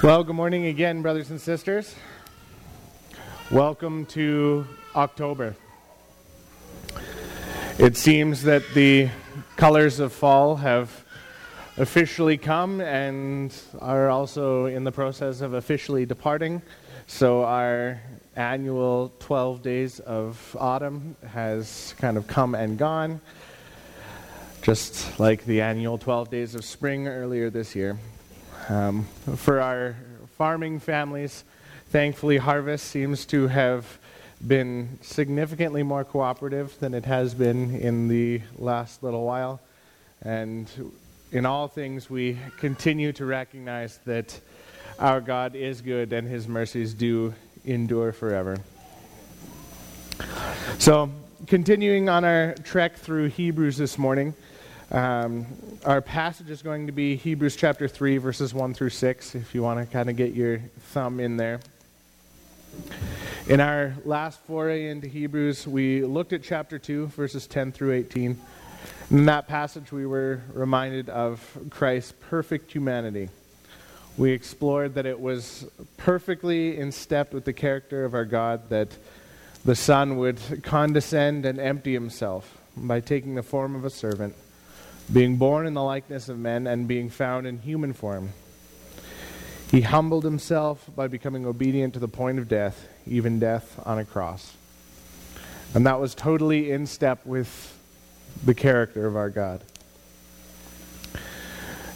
Well, good morning again, brothers and sisters. Welcome to October. It seems that the colors of fall have officially come and are also in the process of officially departing. So, our annual 12 days of autumn has kind of come and gone, just like the annual 12 days of spring earlier this year. Um, for our farming families, thankfully, harvest seems to have been significantly more cooperative than it has been in the last little while. And in all things, we continue to recognize that our God is good and his mercies do endure forever. So, continuing on our trek through Hebrews this morning. Um, our passage is going to be Hebrews chapter 3, verses 1 through 6, if you want to kind of get your thumb in there. In our last foray into Hebrews, we looked at chapter 2, verses 10 through 18. In that passage, we were reminded of Christ's perfect humanity. We explored that it was perfectly in step with the character of our God that the Son would condescend and empty himself by taking the form of a servant being born in the likeness of men and being found in human form. He humbled himself by becoming obedient to the point of death, even death on a cross. And that was totally in step with the character of our God.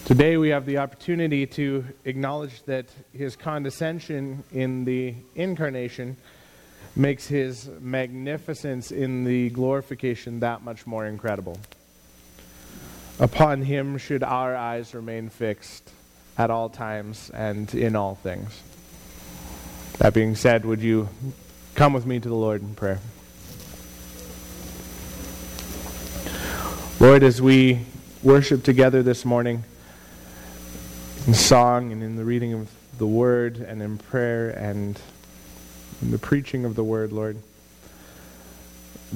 Today we have the opportunity to acknowledge that his condescension in the incarnation makes his magnificence in the glorification that much more incredible. Upon him should our eyes remain fixed at all times and in all things. That being said, would you come with me to the Lord in prayer? Lord, as we worship together this morning in song and in the reading of the word and in prayer and in the preaching of the word, Lord,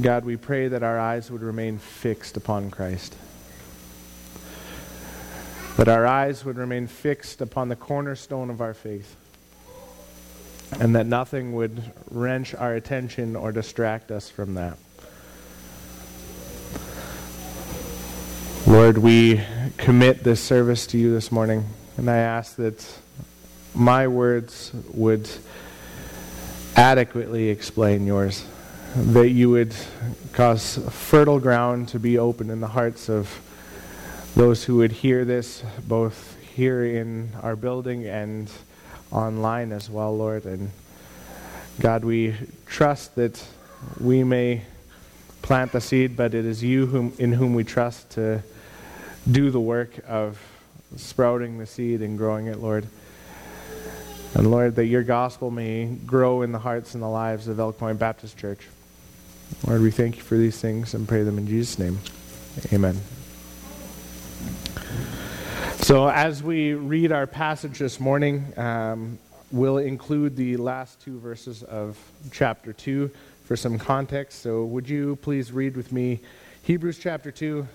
God, we pray that our eyes would remain fixed upon Christ that our eyes would remain fixed upon the cornerstone of our faith, and that nothing would wrench our attention or distract us from that. Lord, we commit this service to you this morning, and I ask that my words would adequately explain yours, that you would cause fertile ground to be open in the hearts of those who would hear this, both here in our building and online as well, Lord. And God, we trust that we may plant the seed, but it is you whom, in whom we trust to do the work of sprouting the seed and growing it, Lord. And Lord, that your gospel may grow in the hearts and the lives of Elk Point Baptist Church. Lord, we thank you for these things and pray them in Jesus' name. Amen. So, as we read our passage this morning, um, we'll include the last two verses of chapter 2 for some context. So, would you please read with me Hebrews chapter 2,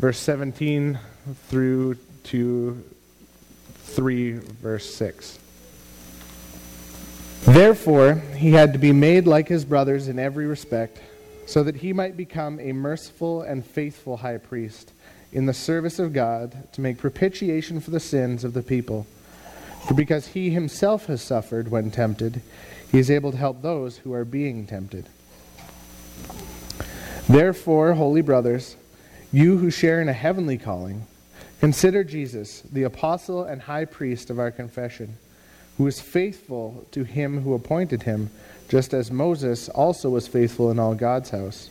verse 17 through to 3, verse 6. Therefore, he had to be made like his brothers in every respect, so that he might become a merciful and faithful high priest in the service of God to make propitiation for the sins of the people. For because he himself has suffered when tempted, he is able to help those who are being tempted. Therefore, holy brothers, you who share in a heavenly calling, consider Jesus, the apostle and high priest of our confession, who is faithful to him who appointed him, just as Moses also was faithful in all God's house.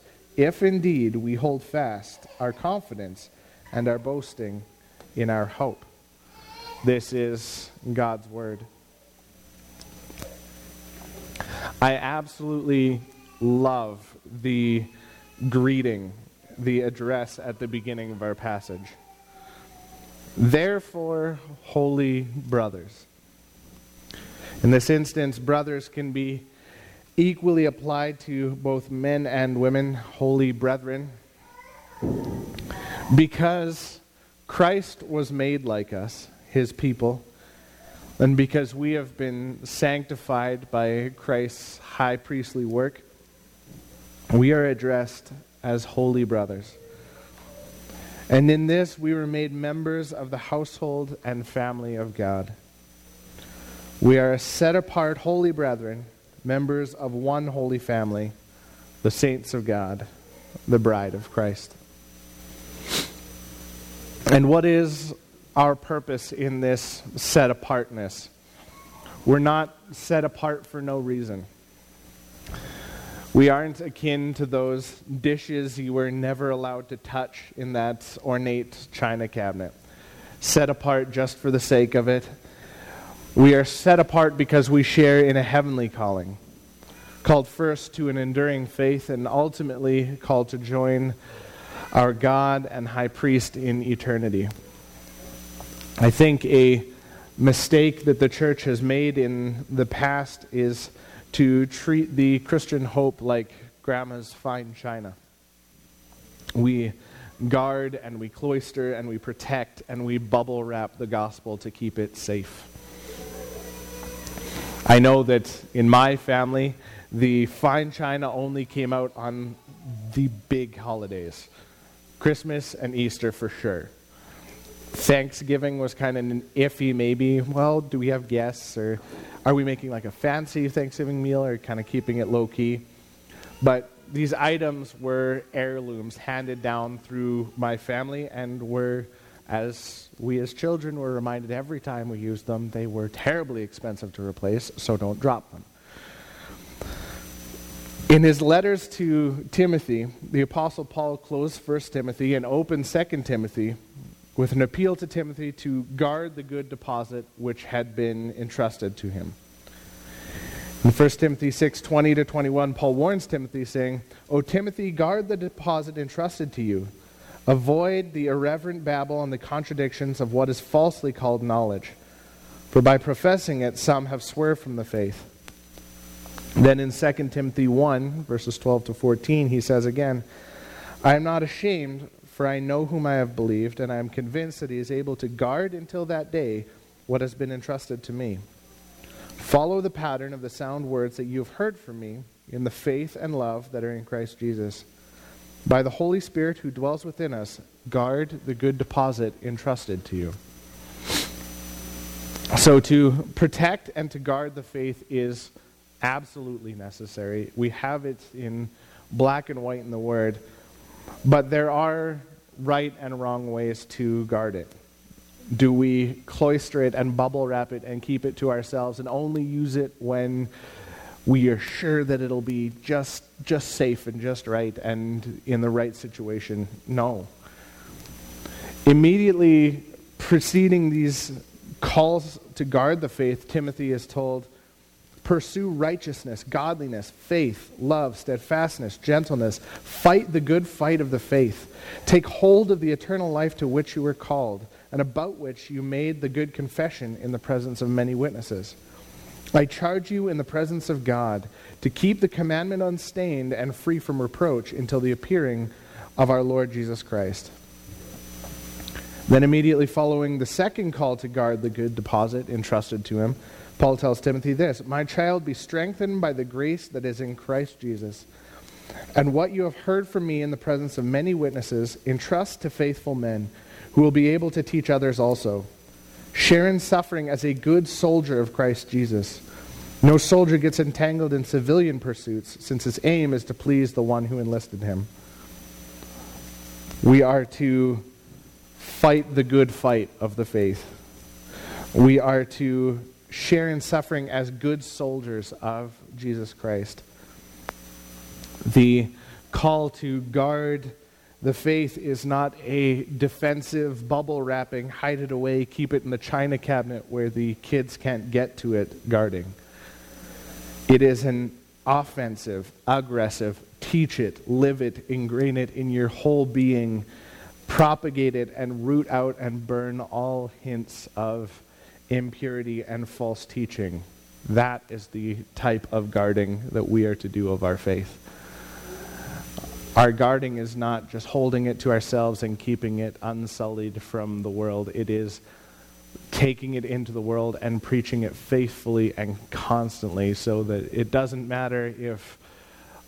if indeed we hold fast our confidence and our boasting in our hope. This is God's word. I absolutely love the greeting, the address at the beginning of our passage. Therefore, holy brothers. In this instance, brothers can be equally applied to both men and women, holy brethren, because Christ was made like us, his people, and because we have been sanctified by Christ's high priestly work, we are addressed as holy brothers. And in this, we were made members of the household and family of God. We are set apart holy brethren, members of one holy family, the saints of God, the bride of Christ. And what is our purpose in this set apartness? We're not set apart for no reason. We aren't akin to those dishes you were never allowed to touch in that ornate china cabinet, set apart just for the sake of it we are set apart because we share in a heavenly calling, called first to an enduring faith and ultimately called to join our God and high priest in eternity. I think a mistake that the church has made in the past is to treat the Christian hope like grandma's fine china. We guard and we cloister and we protect and we bubble wrap the gospel to keep it safe. I know that in my family, the fine china only came out on the big holidays Christmas and Easter for sure. Thanksgiving was kind of an iffy, maybe. Well, do we have guests, or are we making like a fancy Thanksgiving meal, or kind of keeping it low key? But these items were heirlooms handed down through my family and were as we as children were reminded every time we used them, they were terribly expensive to replace, so don't drop them. In his letters to Timothy, the Apostle Paul closed 1 Timothy and opened 2 Timothy with an appeal to Timothy to guard the good deposit which had been entrusted to him. In 1 Timothy 6 20 to 21, Paul warns Timothy, saying, O Timothy, guard the deposit entrusted to you Avoid the irreverent babble and the contradictions of what is falsely called knowledge. For by professing it, some have swerved from the faith. Then in 2 Timothy 1, verses 12 to 14, he says again, I am not ashamed, for I know whom I have believed, and I am convinced that he is able to guard until that day what has been entrusted to me. Follow the pattern of the sound words that you have heard from me in the faith and love that are in Christ Jesus. By the Holy Spirit who dwells within us, guard the good deposit entrusted to you. So, to protect and to guard the faith is absolutely necessary. We have it in black and white in the Word, but there are right and wrong ways to guard it. Do we cloister it and bubble wrap it and keep it to ourselves and only use it when we are sure that it'll be just just safe and just right and in the right situation. No. Immediately preceding these calls to guard the faith, Timothy is told, pursue righteousness, godliness, faith, love, steadfastness, gentleness. Fight the good fight of the faith. Take hold of the eternal life to which you were called, and about which you made the good confession in the presence of many witnesses. I charge you in the presence of God to keep the commandment unstained and free from reproach until the appearing of our Lord Jesus Christ. Then, immediately following the second call to guard the good deposit entrusted to him, Paul tells Timothy this My child, be strengthened by the grace that is in Christ Jesus. And what you have heard from me in the presence of many witnesses, entrust to faithful men who will be able to teach others also. Share in suffering as a good soldier of Christ Jesus. No soldier gets entangled in civilian pursuits, since his aim is to please the one who enlisted him. We are to fight the good fight of the faith. We are to share in suffering as good soldiers of Jesus Christ. The call to guard the faith is not a defensive bubble wrapping, hide it away, keep it in the china cabinet where the kids can't get to it guarding. It is an offensive, aggressive. Teach it, live it, ingrain it in your whole being. Propagate it and root out and burn all hints of impurity and false teaching. That is the type of guarding that we are to do of our faith. Our guarding is not just holding it to ourselves and keeping it unsullied from the world. It is taking it into the world and preaching it faithfully and constantly so that it doesn't matter if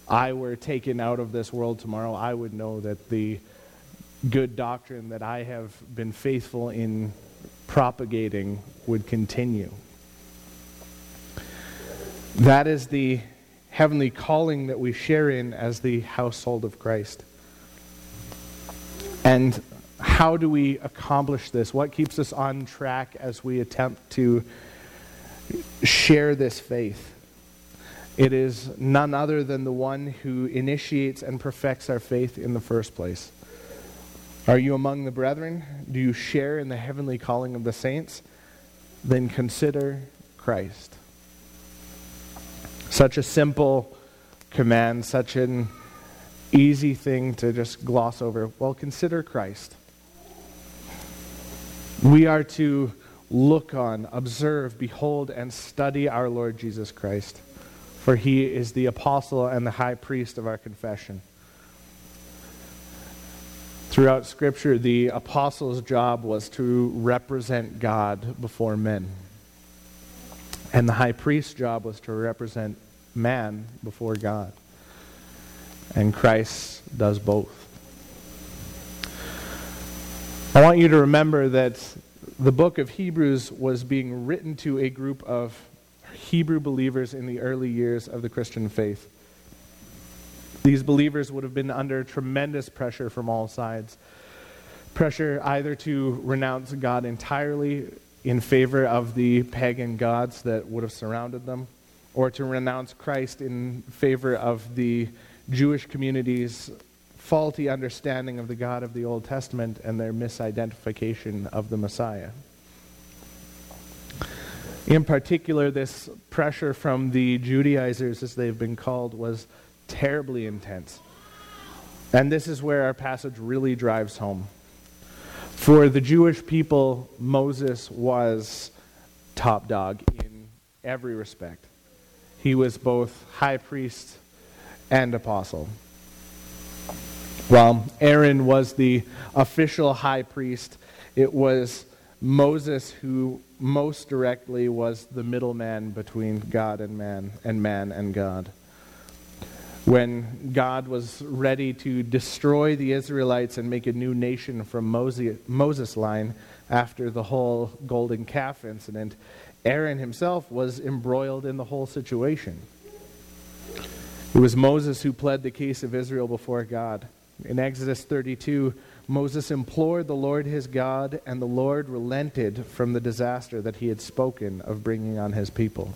I were taken out of this world tomorrow, I would know that the good doctrine that I have been faithful in propagating would continue. That is the heavenly calling that we share in as the household of Christ. And how do we accomplish this? What keeps us on track as we attempt to share this faith? It is none other than the one who initiates and perfects our faith in the first place. Are you among the brethren? Do you share in the heavenly calling of the saints? Then consider Christ. Such a simple command, such an easy thing to just gloss over. Well, consider Christ. We are to look on, observe, behold, and study our Lord Jesus Christ, for he is the apostle and the high priest of our confession. Throughout Scripture, the apostle's job was to represent God before men. And the high priest's job was to represent man before God. And Christ does both. I want you to remember that the book of Hebrews was being written to a group of Hebrew believers in the early years of the Christian faith. These believers would have been under tremendous pressure from all sides. Pressure either to renounce God entirely in favor of the pagan gods that would have surrounded them, or to renounce Christ in favor of the Jewish community's faulty understanding of the God of the Old Testament and their misidentification of the Messiah. In particular, this pressure from the Judaizers, as they've been called, was terribly intense. And this is where our passage really drives home. For the Jewish people, Moses was top dog in every respect. He was both high priest and apostle. While Aaron was the official high priest, it was Moses who most directly was the middleman between God and man, and man and God. When God was ready to destroy the Israelites and make a new nation from Moses, line after the whole golden calf incident, Aaron himself was embroiled in the whole situation. It was Moses who pled the case of Israel before God. In Exodus 32, Moses implored the Lord his God, and the Lord relented from the disaster that he had spoken of bringing on his people.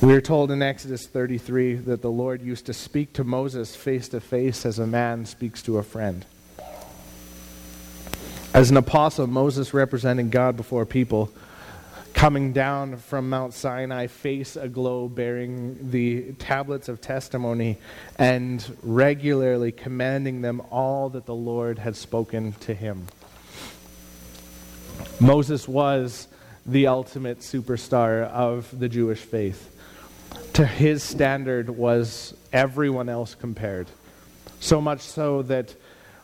We are told in Exodus 33 that the Lord used to speak to Moses face to face as a man speaks to a friend. As an apostle, Moses representing God before people, coming down from Mount Sinai, face aglow, bearing the tablets of testimony, and regularly commanding them all that the Lord had spoken to him. Moses was the ultimate superstar of the Jewish faith. To his standard was everyone else compared. So much so that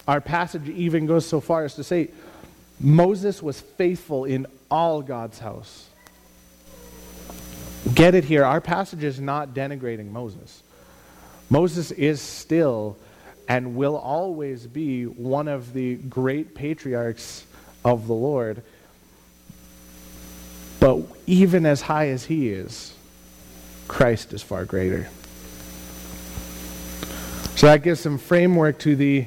our passage even goes so far as to say Moses was faithful in all God's house. Get it here. Our passage is not denigrating Moses. Moses is still and will always be one of the great patriarchs of the Lord. But even as high as he is, Christ is far greater. So that gives some framework to the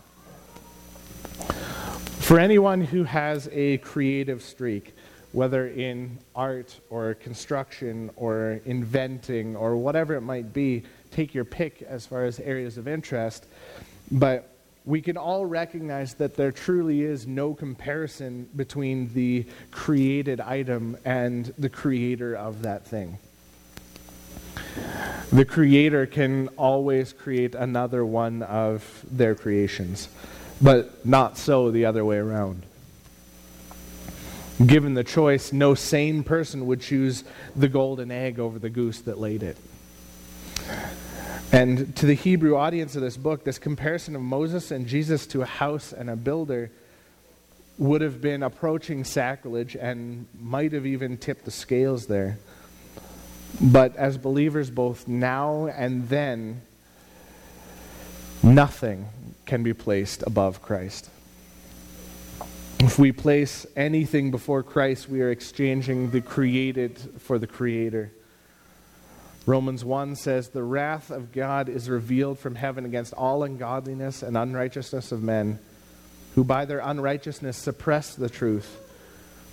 For anyone who has a creative streak, whether in art or construction or inventing or whatever it might be, take your pick as far as areas of interest, but we can all recognize that there truly is no comparison between the created item and the creator of that thing. The creator can always create another one of their creations, but not so the other way around. Given the choice, no sane person would choose the golden egg over the goose that laid it. And to the Hebrew audience of this book, this comparison of Moses and Jesus to a house and a builder would have been approaching sacrilege and might have even tipped the scales there. But as believers, both now and then, nothing can be placed above Christ. If we place anything before Christ, we are exchanging the created for the Creator. Romans 1 says, The wrath of God is revealed from heaven against all ungodliness and unrighteousness of men, who by their unrighteousness suppress the truth.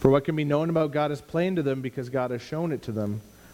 For what can be known about God is plain to them because God has shown it to them.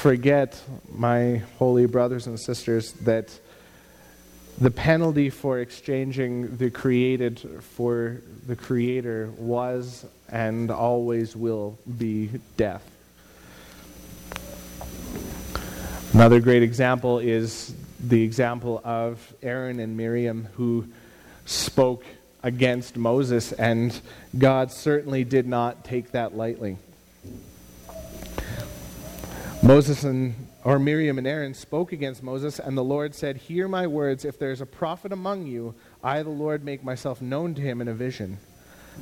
forget, my holy brothers and sisters, that the penalty for exchanging the created for the Creator was and always will be death. Another great example is the example of Aaron and Miriam who spoke against Moses, and God certainly did not take that lightly. Moses and or Miriam and Aaron spoke against Moses, and the Lord said, Hear my words. If there is a prophet among you, I, the Lord, make myself known to him in a vision.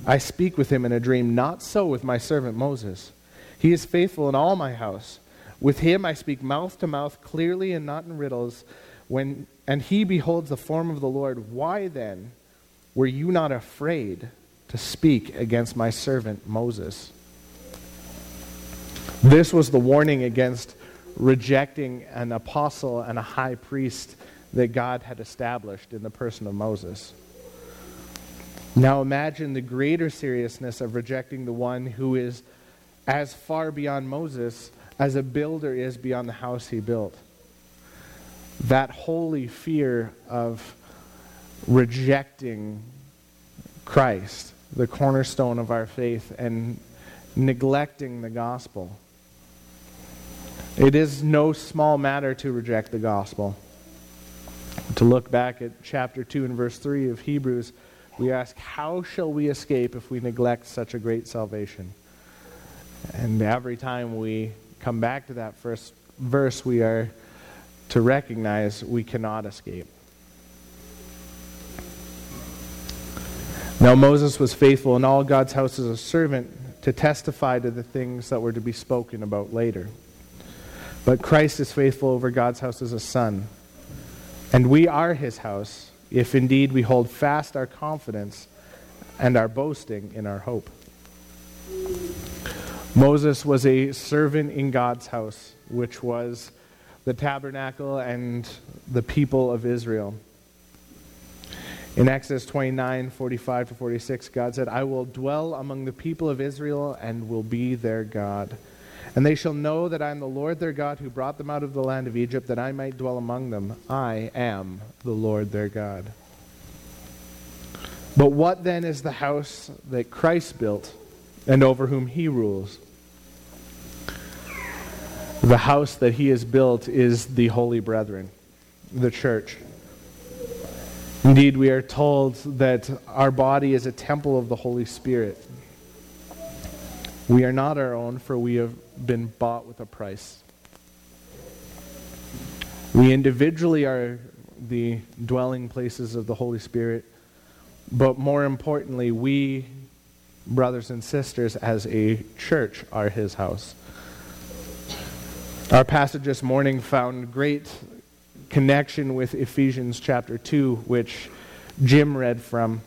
I speak with him in a dream. Not so with my servant Moses. He is faithful in all my house. With him I speak mouth to mouth, clearly and not in riddles. When, and he beholds the form of the Lord. Why then were you not afraid to speak against my servant Moses? This was the warning against rejecting an apostle and a high priest that God had established in the person of Moses. Now imagine the greater seriousness of rejecting the one who is as far beyond Moses as a builder is beyond the house he built. That holy fear of rejecting Christ, the cornerstone of our faith, and neglecting the gospel. It is no small matter to reject the gospel. To look back at chapter 2 and verse 3 of Hebrews, we ask, How shall we escape if we neglect such a great salvation? And every time we come back to that first verse, we are to recognize we cannot escape. Now, Moses was faithful in all God's house as a servant to testify to the things that were to be spoken about later. But Christ is faithful over God's house as a son. And we are his house if indeed we hold fast our confidence and our boasting in our hope. Moses was a servant in God's house, which was the tabernacle and the people of Israel. In Exodus 29 45 to 46, God said, I will dwell among the people of Israel and will be their God. And they shall know that I am the Lord their God who brought them out of the land of Egypt, that I might dwell among them. I am the Lord their God. But what then is the house that Christ built and over whom he rules? The house that he has built is the holy brethren, the church. Indeed, we are told that our body is a temple of the Holy Spirit. We are not our own, for we have been bought with a price. We individually are the dwelling places of the Holy Spirit, but more importantly, we, brothers and sisters, as a church, are his house. Our passage this morning found great connection with Ephesians chapter 2, which Jim read from,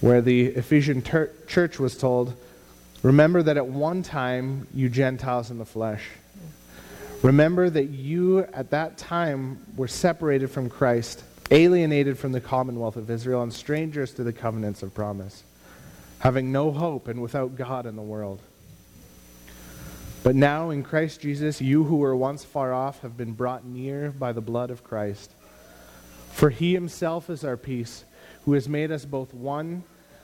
where the Ephesian ter- church was told, Remember that at one time you Gentiles in the flesh. Remember that you at that time were separated from Christ, alienated from the commonwealth of Israel, and strangers to the covenants of promise, having no hope and without God in the world. But now in Christ Jesus, you who were once far off have been brought near by the blood of Christ. For he himself is our peace, who has made us both one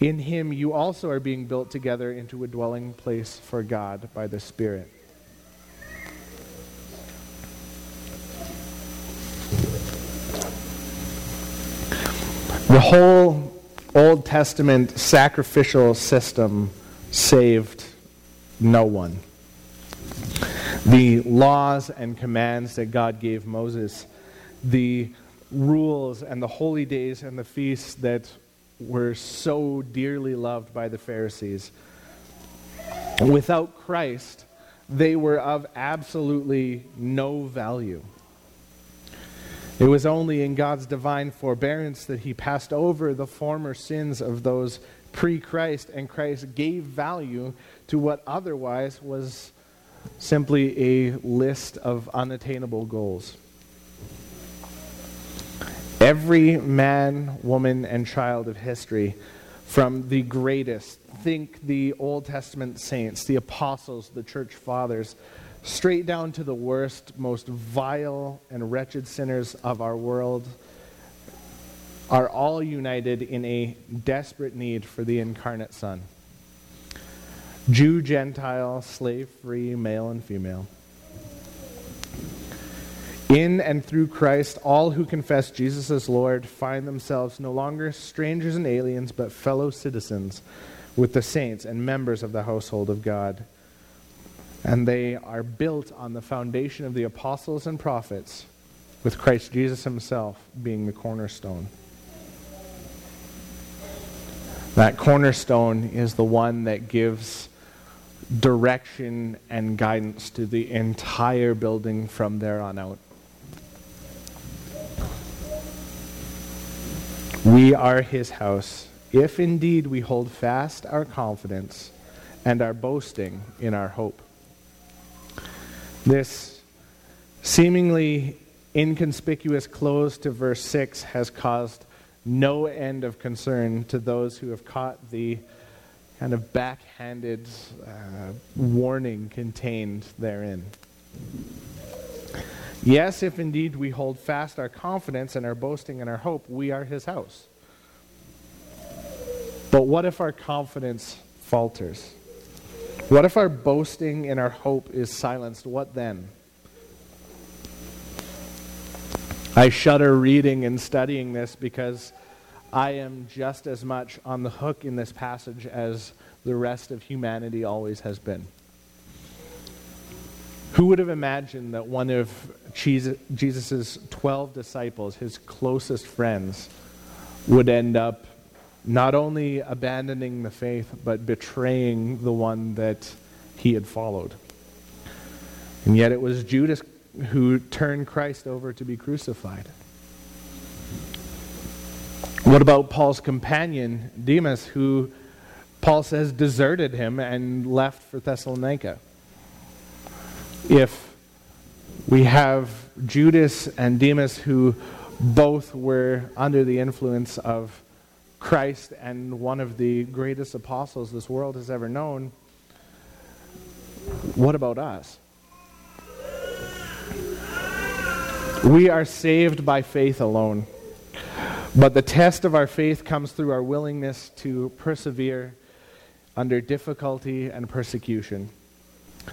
In him you also are being built together into a dwelling place for God by the Spirit. The whole Old Testament sacrificial system saved no one the laws and commands that God gave Moses, the rules and the holy days and the feasts that were so dearly loved by the Pharisees. Without Christ, they were of absolutely no value. It was only in God's divine forbearance that He passed over the former sins of those pre Christ, and Christ gave value to what otherwise was simply a list of unattainable goals. Every man, woman, and child of history, from the greatest, think the Old Testament saints, the apostles, the church fathers, straight down to the worst, most vile and wretched sinners of our world, are all united in a desperate need for the incarnate Son. Jew, Gentile, slave free, male and female. In and through Christ, all who confess Jesus as Lord find themselves no longer strangers and aliens, but fellow citizens with the saints and members of the household of God. And they are built on the foundation of the apostles and prophets, with Christ Jesus himself being the cornerstone. That cornerstone is the one that gives direction and guidance to the entire building from there on out. We are his house, if indeed we hold fast our confidence and our boasting in our hope. This seemingly inconspicuous close to verse 6 has caused no end of concern to those who have caught the kind of backhanded uh, warning contained therein. Yes, if indeed we hold fast our confidence and our boasting and our hope, we are his house. But what if our confidence falters? What if our boasting and our hope is silenced? What then? I shudder reading and studying this because I am just as much on the hook in this passage as the rest of humanity always has been. Who would have imagined that one of Jesus' 12 disciples, his closest friends, would end up not only abandoning the faith, but betraying the one that he had followed? And yet it was Judas who turned Christ over to be crucified. What about Paul's companion, Demas, who Paul says deserted him and left for Thessalonica? If we have Judas and Demas who both were under the influence of Christ and one of the greatest apostles this world has ever known, what about us? We are saved by faith alone. But the test of our faith comes through our willingness to persevere under difficulty and persecution.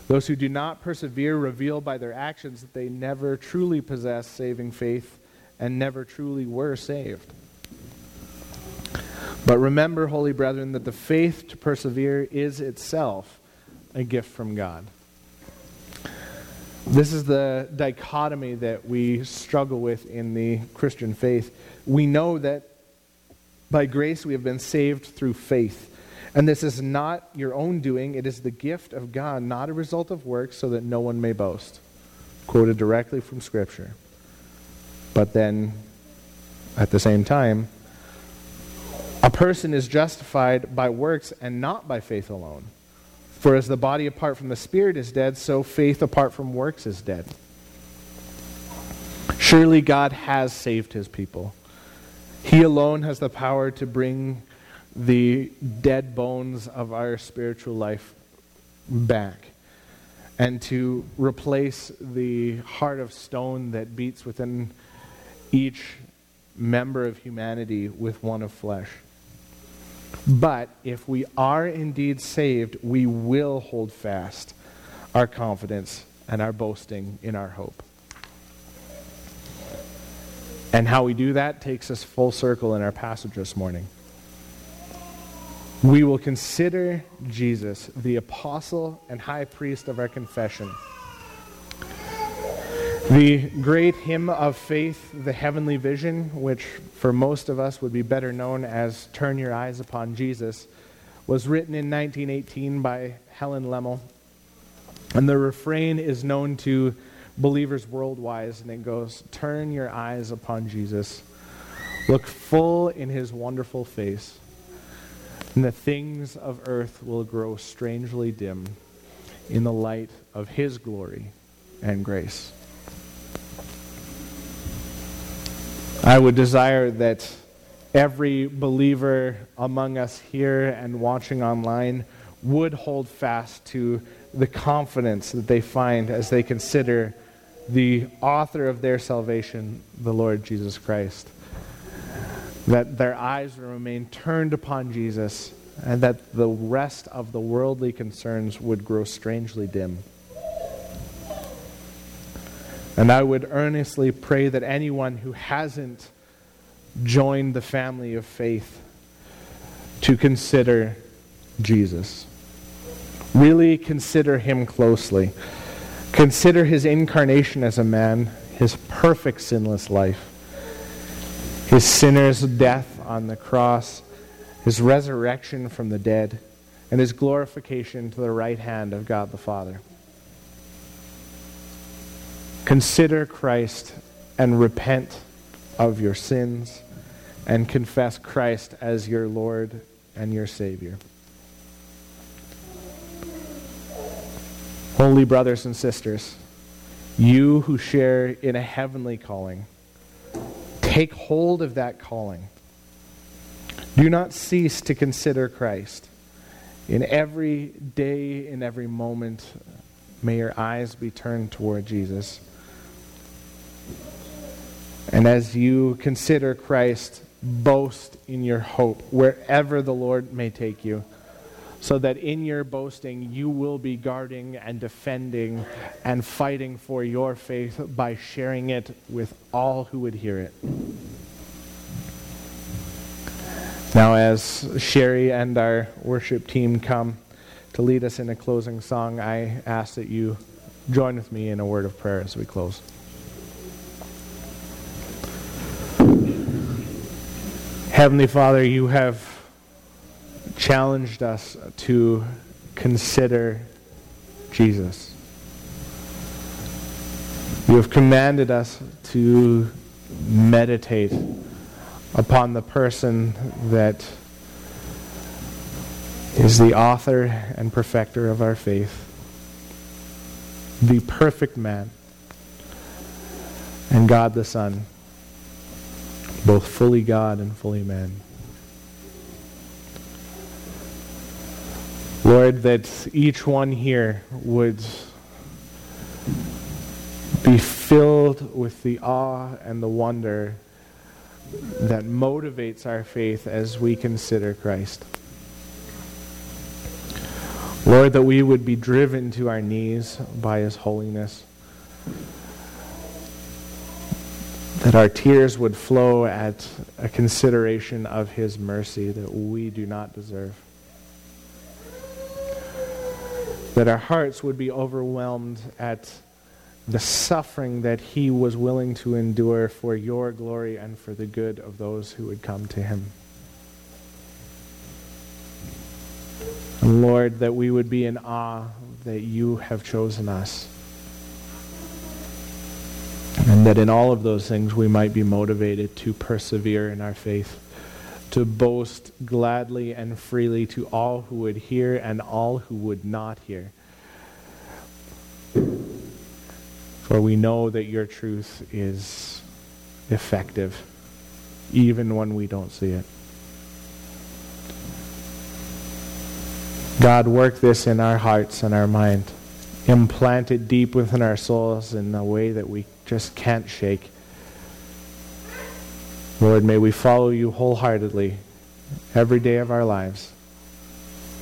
Those who do not persevere reveal by their actions that they never truly possess saving faith and never truly were saved. But remember, holy brethren, that the faith to persevere is itself a gift from God. This is the dichotomy that we struggle with in the Christian faith. We know that by grace we have been saved through faith. And this is not your own doing, it is the gift of God, not a result of works, so that no one may boast. Quoted directly from Scripture. But then, at the same time, a person is justified by works and not by faith alone. For as the body apart from the spirit is dead, so faith apart from works is dead. Surely God has saved his people. He alone has the power to bring the dead bones of our spiritual life back and to replace the heart of stone that beats within each member of humanity with one of flesh. But if we are indeed saved, we will hold fast our confidence and our boasting in our hope. And how we do that takes us full circle in our passage this morning. We will consider Jesus, the apostle and high priest of our confession. The great hymn of faith, the heavenly vision, which for most of us would be better known as Turn Your Eyes Upon Jesus, was written in 1918 by Helen Lemmel. And the refrain is known to believers worldwide, and it goes Turn your eyes upon Jesus, look full in his wonderful face, and the things of earth will grow strangely dim in the light of his glory and grace. I would desire that every believer among us here and watching online would hold fast to the confidence that they find as they consider the author of their salvation, the Lord Jesus Christ. That their eyes will remain turned upon Jesus and that the rest of the worldly concerns would grow strangely dim. And I would earnestly pray that anyone who hasn't joined the family of faith to consider Jesus. Really consider him closely. Consider his incarnation as a man, his perfect sinless life, his sinner's death on the cross, his resurrection from the dead, and his glorification to the right hand of God the Father. Consider Christ and repent of your sins and confess Christ as your Lord and your Savior. Holy brothers and sisters, you who share in a heavenly calling, take hold of that calling. Do not cease to consider Christ. In every day, in every moment, may your eyes be turned toward Jesus. And as you consider Christ, boast in your hope wherever the Lord may take you, so that in your boasting you will be guarding and defending and fighting for your faith by sharing it with all who would hear it. Now, as Sherry and our worship team come to lead us in a closing song, I ask that you join with me in a word of prayer as we close. Heavenly Father, you have challenged us to consider Jesus. You have commanded us to meditate upon the person that is the author and perfecter of our faith, the perfect man, and God the Son, both fully God and fully man. Lord, that each one here would be filled with the awe and the wonder that motivates our faith as we consider Christ. Lord, that we would be driven to our knees by his holiness. That our tears would flow at a consideration of his mercy that we do not deserve. That our hearts would be overwhelmed at the suffering that he was willing to endure for your glory and for the good of those who would come to him. And Lord, that we would be in awe that you have chosen us. And that in all of those things we might be motivated to persevere in our faith, to boast gladly and freely to all who would hear and all who would not hear. For we know that your truth is effective, even when we don't see it. God, work this in our hearts and our mind. Implant it deep within our souls in a way that we just can't shake. Lord, may we follow you wholeheartedly every day of our lives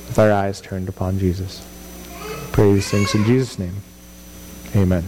with our eyes turned upon Jesus. Pray these things in Jesus' name. Amen.